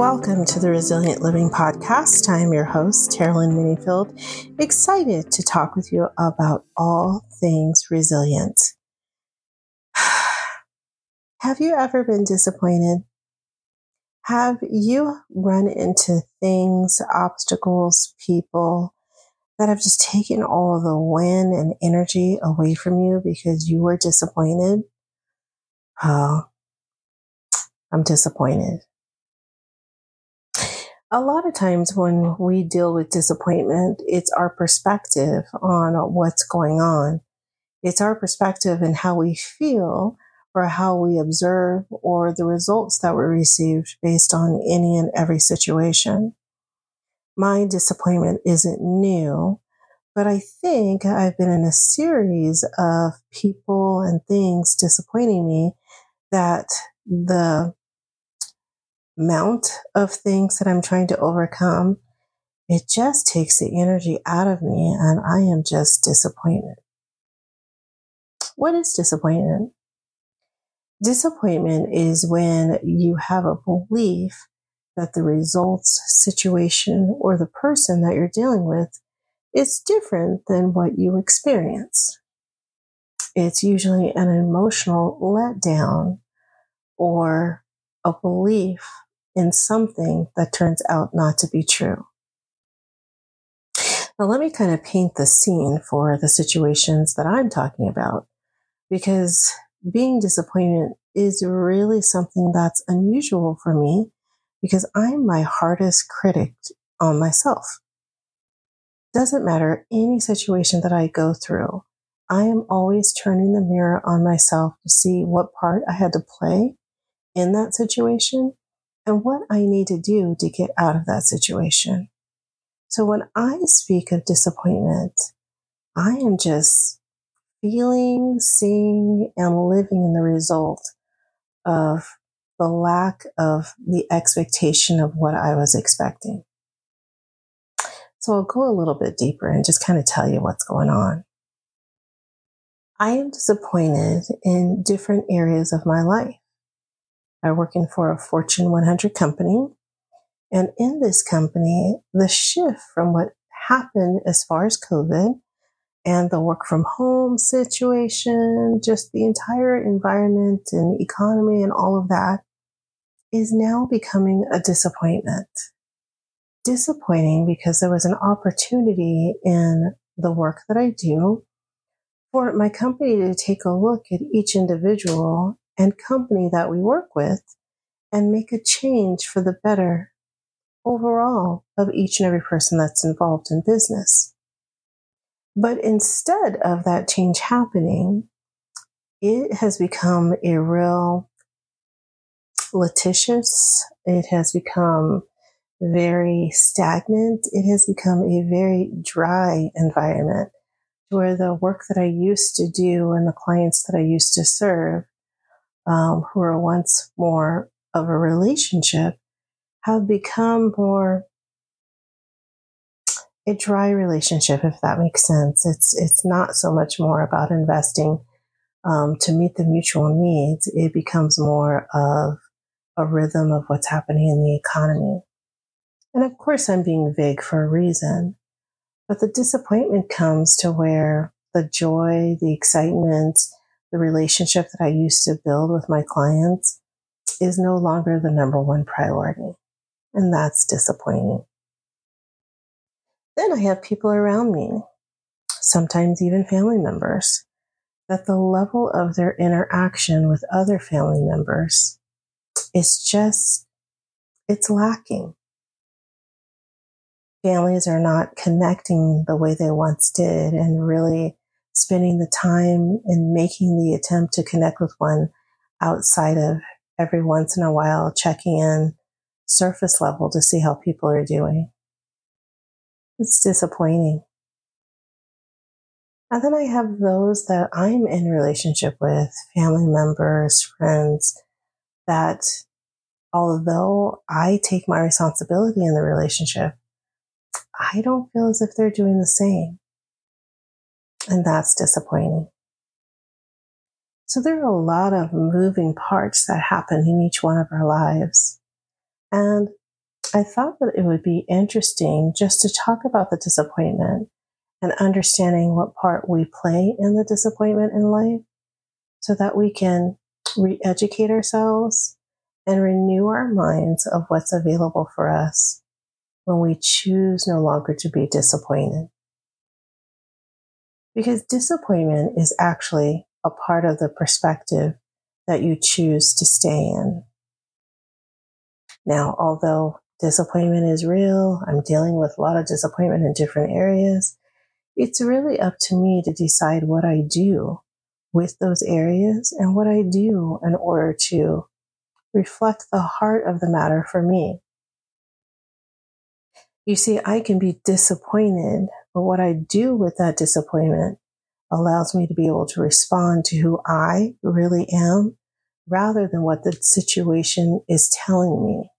Welcome to the Resilient Living Podcast. I am your host, Carolyn Minifield, excited to talk with you about all things resilient. Have you ever been disappointed? Have you run into things, obstacles, people that have just taken all the wind and energy away from you because you were disappointed? Oh, I'm disappointed a lot of times when we deal with disappointment, it's our perspective on what's going on. It's our perspective and how we feel or how we observe or the results that were received based on any and every situation. My disappointment isn't new, but I think I've been in a series of people and things disappointing me that the amount of things that I'm trying to overcome, it just takes the energy out of me and I am just disappointed. What is disappointment? Disappointment is when you have a belief that the results, situation, or the person that you're dealing with is different than what you experience. It's usually an emotional letdown or a belief in something that turns out not to be true. Now, let me kind of paint the scene for the situations that I'm talking about, because being disappointed is really something that's unusual for me because I'm my hardest critic on myself. Doesn't matter any situation that I go through, I am always turning the mirror on myself to see what part I had to play in that situation and what I need to do to get out of that situation. So when I speak of disappointment, I am just feeling, seeing, and living in the result of the lack of the expectation of what I was expecting. So I'll go a little bit deeper and just kind of tell you what's going on. I am disappointed in different areas of my life. I'm working for a Fortune 100 company. And in this company, the shift from what happened as far as COVID and the work from home situation, just the entire environment and economy and all of that is now becoming a disappointment. Disappointing because there was an opportunity in the work that I do for my company to take a look at each individual and company that we work with and make a change for the better overall of each and every person that's involved in business. But instead of that change happening, it has become a real litigious. It has become very stagnant. It has become a very dry environment where the work that I used to do and the clients that I used to serve um, who are once more of a relationship have become more a dry relationship, if that makes sense. It's it's not so much more about investing um, to meet the mutual needs. It becomes more of a rhythm of what's happening in the economy. And of course, I'm being vague for a reason. But the disappointment comes to where the joy, the excitement, the relationship that I used to build with my clients is no longer the number one priority. And that's disappointing. Then I have people around me, sometimes even family members, that the level of their interaction with other family members is just, it's lacking. Families are not connecting the way they once did and really spending the time and making the attempt to connect with one outside of every once in a while checking in surface level to see how people are doing. It's disappointing. And then I have those that I'm in relationship with, family members, friends, that although I take my responsibility in the relationship, I don't feel as if they're doing the same. And that's disappointing. So there are a lot of moving parts that happen in each one of our lives. And I thought that it would be interesting just to talk about the disappointment and understanding what part we play in the disappointment in life so that we can re educate ourselves and renew our minds of what's available for us when we choose no longer to be disappointed. Because disappointment is actually a part of the perspective that you choose to stay in. Now, although disappointment is real, I'm dealing with a lot of disappointment in different areas. It's really up to me to decide what I do with those areas and what I do in order to reflect the heart of the matter for me. You see, I can be disappointed, but what I do with that disappointment allows me to be able to respond to who I really am rather than what the situation is telling me.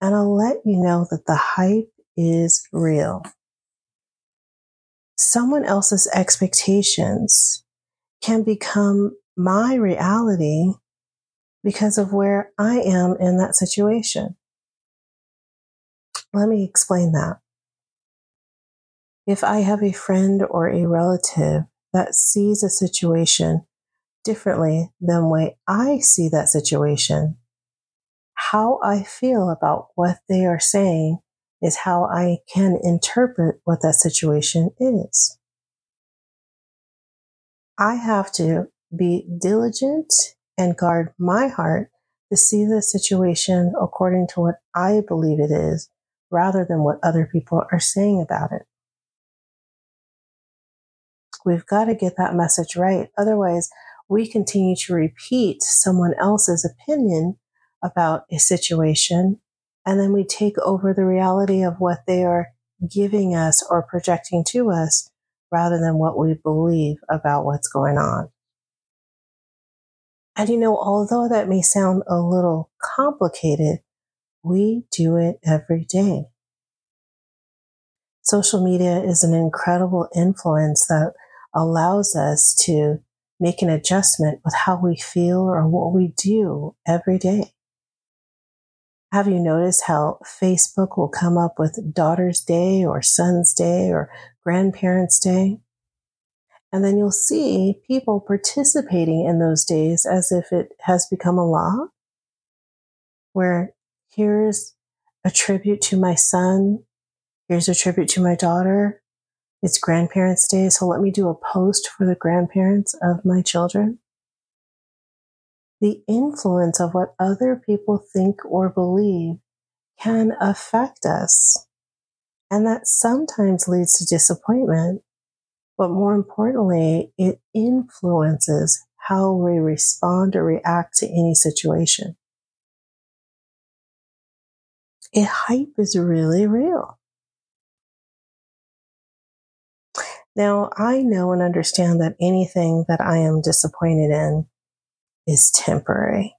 And I'll let you know that the hype is real. Someone else's expectations can become my reality because of where I am in that situation. Let me explain that. If I have a friend or a relative that sees a situation differently than way I see that situation, how I feel about what they are saying is how I can interpret what that situation is. I have to be diligent and guard my heart to see the situation according to what I believe it is rather than what other people are saying about it. We've got to get that message right. Otherwise, we continue to repeat someone else's opinion about a situation, and then we take over the reality of what they are giving us or projecting to us rather than what we believe about what's going on. And you know, although that may sound a little complicated, we do it every day. Social media is an incredible influence that allows us to make an adjustment with how we feel or what we do every day. Have you noticed how Facebook will come up with Daughter's Day or Son's Day or Grandparents' Day? And then you'll see people participating in those days as if it has become a law, where here's a tribute to my son, here's a tribute to my daughter. It's Grandparents' Day, so let me do a post for the grandparents of my children the influence of what other people think or believe can affect us. And that sometimes leads to disappointment. But more importantly, it influences how we respond or react to any situation. A hype is really real. Now, I know and understand that anything that I am disappointed in is temporary.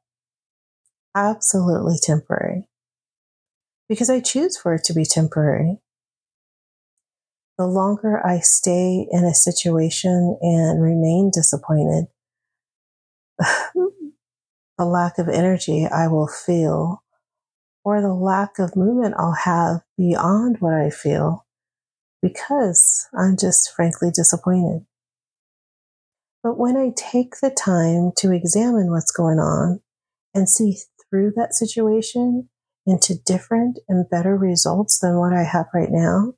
Absolutely temporary. Because I choose for it to be temporary. The longer I stay in a situation and remain disappointed, the lack of energy I will feel or the lack of movement I'll have beyond what I feel because I'm just frankly disappointed. But when I take the time to examine what's going on and see through that situation into different and better results than what I have right now,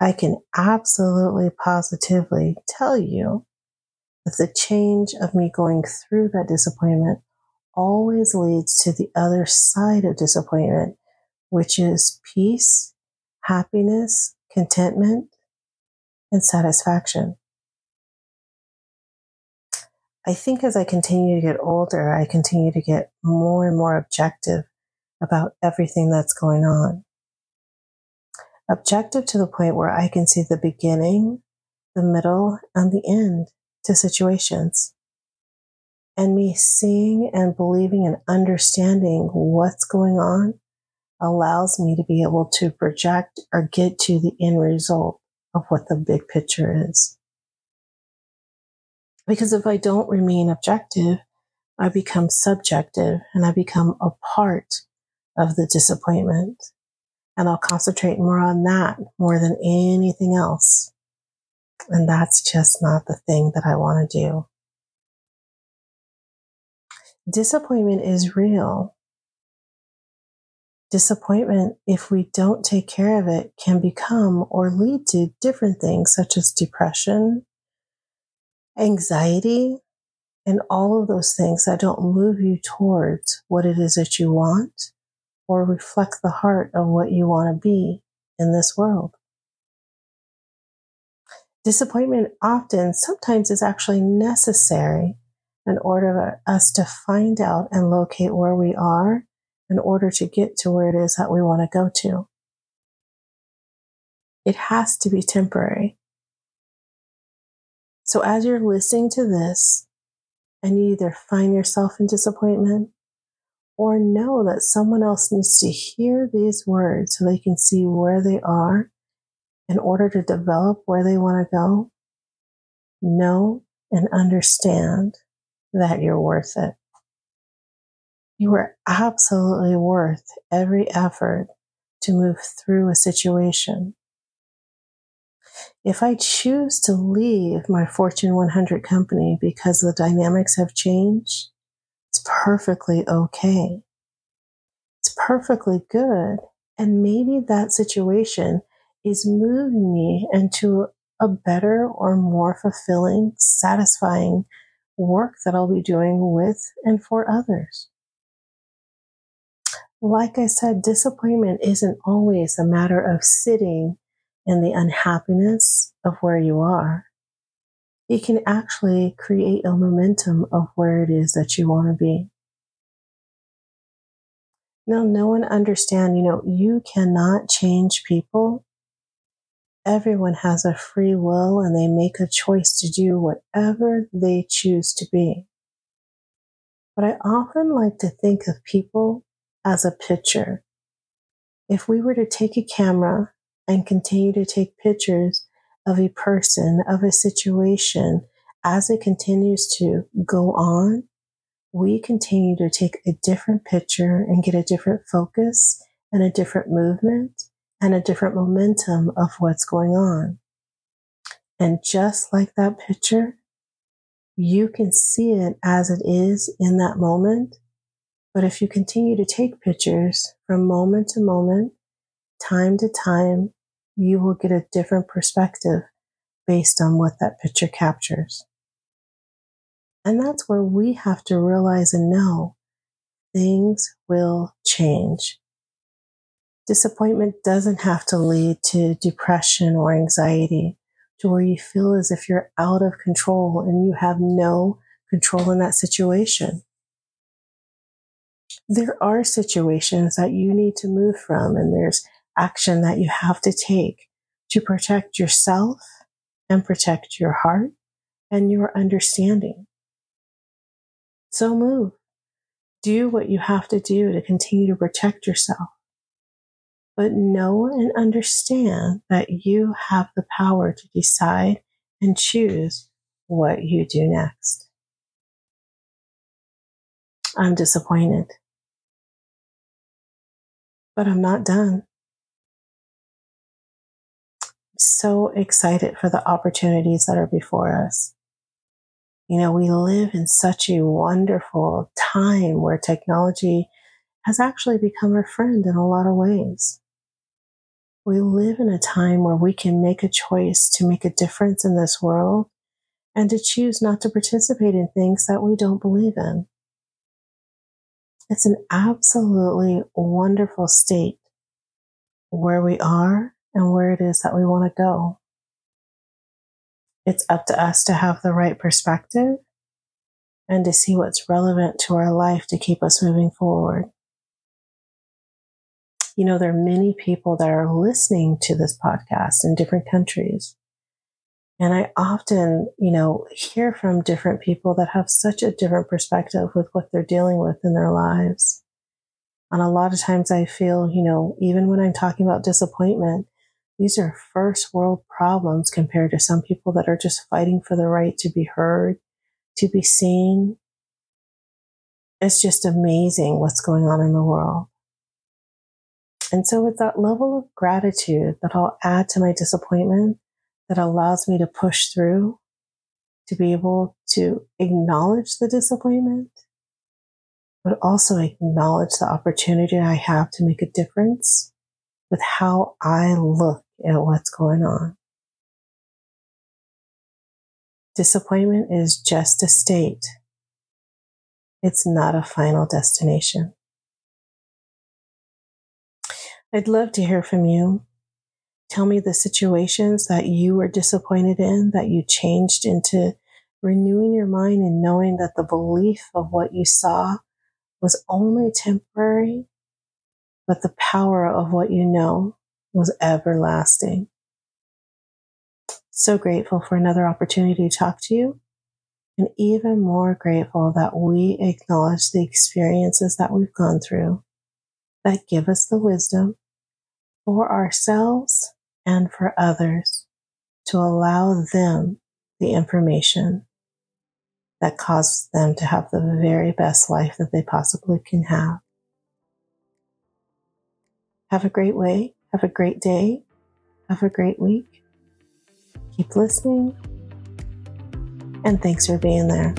I can absolutely positively tell you that the change of me going through that disappointment always leads to the other side of disappointment, which is peace, happiness, contentment, and satisfaction. I think as I continue to get older, I continue to get more and more objective about everything that's going on. Objective to the point where I can see the beginning, the middle, and the end to situations. And me seeing and believing and understanding what's going on allows me to be able to project or get to the end result of what the big picture is. Because if I don't remain objective, I become subjective and I become a part of the disappointment. And I'll concentrate more on that more than anything else. And that's just not the thing that I want to do. Disappointment is real. Disappointment, if we don't take care of it, can become or lead to different things such as depression, anxiety, and all of those things that don't move you towards what it is that you want or reflect the heart of what you want to be in this world. Disappointment often, sometimes is actually necessary in order for us to find out and locate where we are in order to get to where it is that we want to go to. It has to be temporary. So as you're listening to this and you either find yourself in disappointment or know that someone else needs to hear these words so they can see where they are in order to develop where they want to go, know and understand that you're worth it. You are absolutely worth every effort to move through a situation. If I choose to leave my Fortune 100 company because the dynamics have changed, it's perfectly okay. It's perfectly good. And maybe that situation is moving me into a better or more fulfilling, satisfying work that I'll be doing with and for others. Like I said, disappointment isn't always a matter of sitting in the unhappiness of where you are. It can actually create a momentum of where it is that you want to be. Now, no one understand, you know, you cannot change people everyone has a free will and they make a choice to do whatever they choose to be. But I often like to think of people as a picture. If we were to take a camera and continue to take pictures of a person, of a situation, as it continues to go on, we continue to take a different picture and get a different focus and a different movement and a different momentum of what's going on. And just like that picture, you can see it as it is in that moment. But if you continue to take pictures from moment to moment, time to time, you will get a different perspective based on what that picture captures. And that's where we have to realize and know things will change. Disappointment doesn't have to lead to depression or anxiety to where you feel as if you're out of control and you have no control in that situation. There are situations that you need to move from and there's action that you have to take to protect yourself and protect your heart and your understanding. So move. Do what you have to do to continue to protect yourself but know and understand that you have the power to decide and choose what you do next. I'm disappointed, but I'm not done. so excited for the opportunities that are before us. You know, we live in such a wonderful time where technology has actually become our friend in a lot of ways. We live in a time where we can make a choice to make a difference in this world and to choose not to participate in things that we don't believe in. It's an absolutely wonderful state where we are and where it is that we want to go. It's up to us to have the right perspective and to see what's relevant to our life to keep us moving forward you know, there are many people that are listening to this podcast in different countries. And I often, you know, hear from different people that have such a different perspective with what they're dealing with in their lives. And a lot of times I feel, you know, even when I'm talking about disappointment, these are first world problems compared to some people that are just fighting for the right to be heard, to be seen. It's just amazing what's going on in the world. And so it's that level of gratitude that I'll add to my disappointment that allows me to push through to be able to acknowledge the disappointment, but also acknowledge the opportunity I have to make a difference with how I look at what's going on. Disappointment is just a state. It's not a final destination. I'd love to hear from you. Tell me the situations that you were disappointed in, that you changed into renewing your mind and knowing that the belief of what you saw was only temporary, but the power of what you know was everlasting. So grateful for another opportunity to talk to you, and even more grateful that we acknowledge the experiences that we've gone through that give us the wisdom for ourselves and for others to allow them the information that causes them to have the very best life that they possibly can have. Have a great way. Have a great day. Have a great week. Keep listening. And thanks for being there.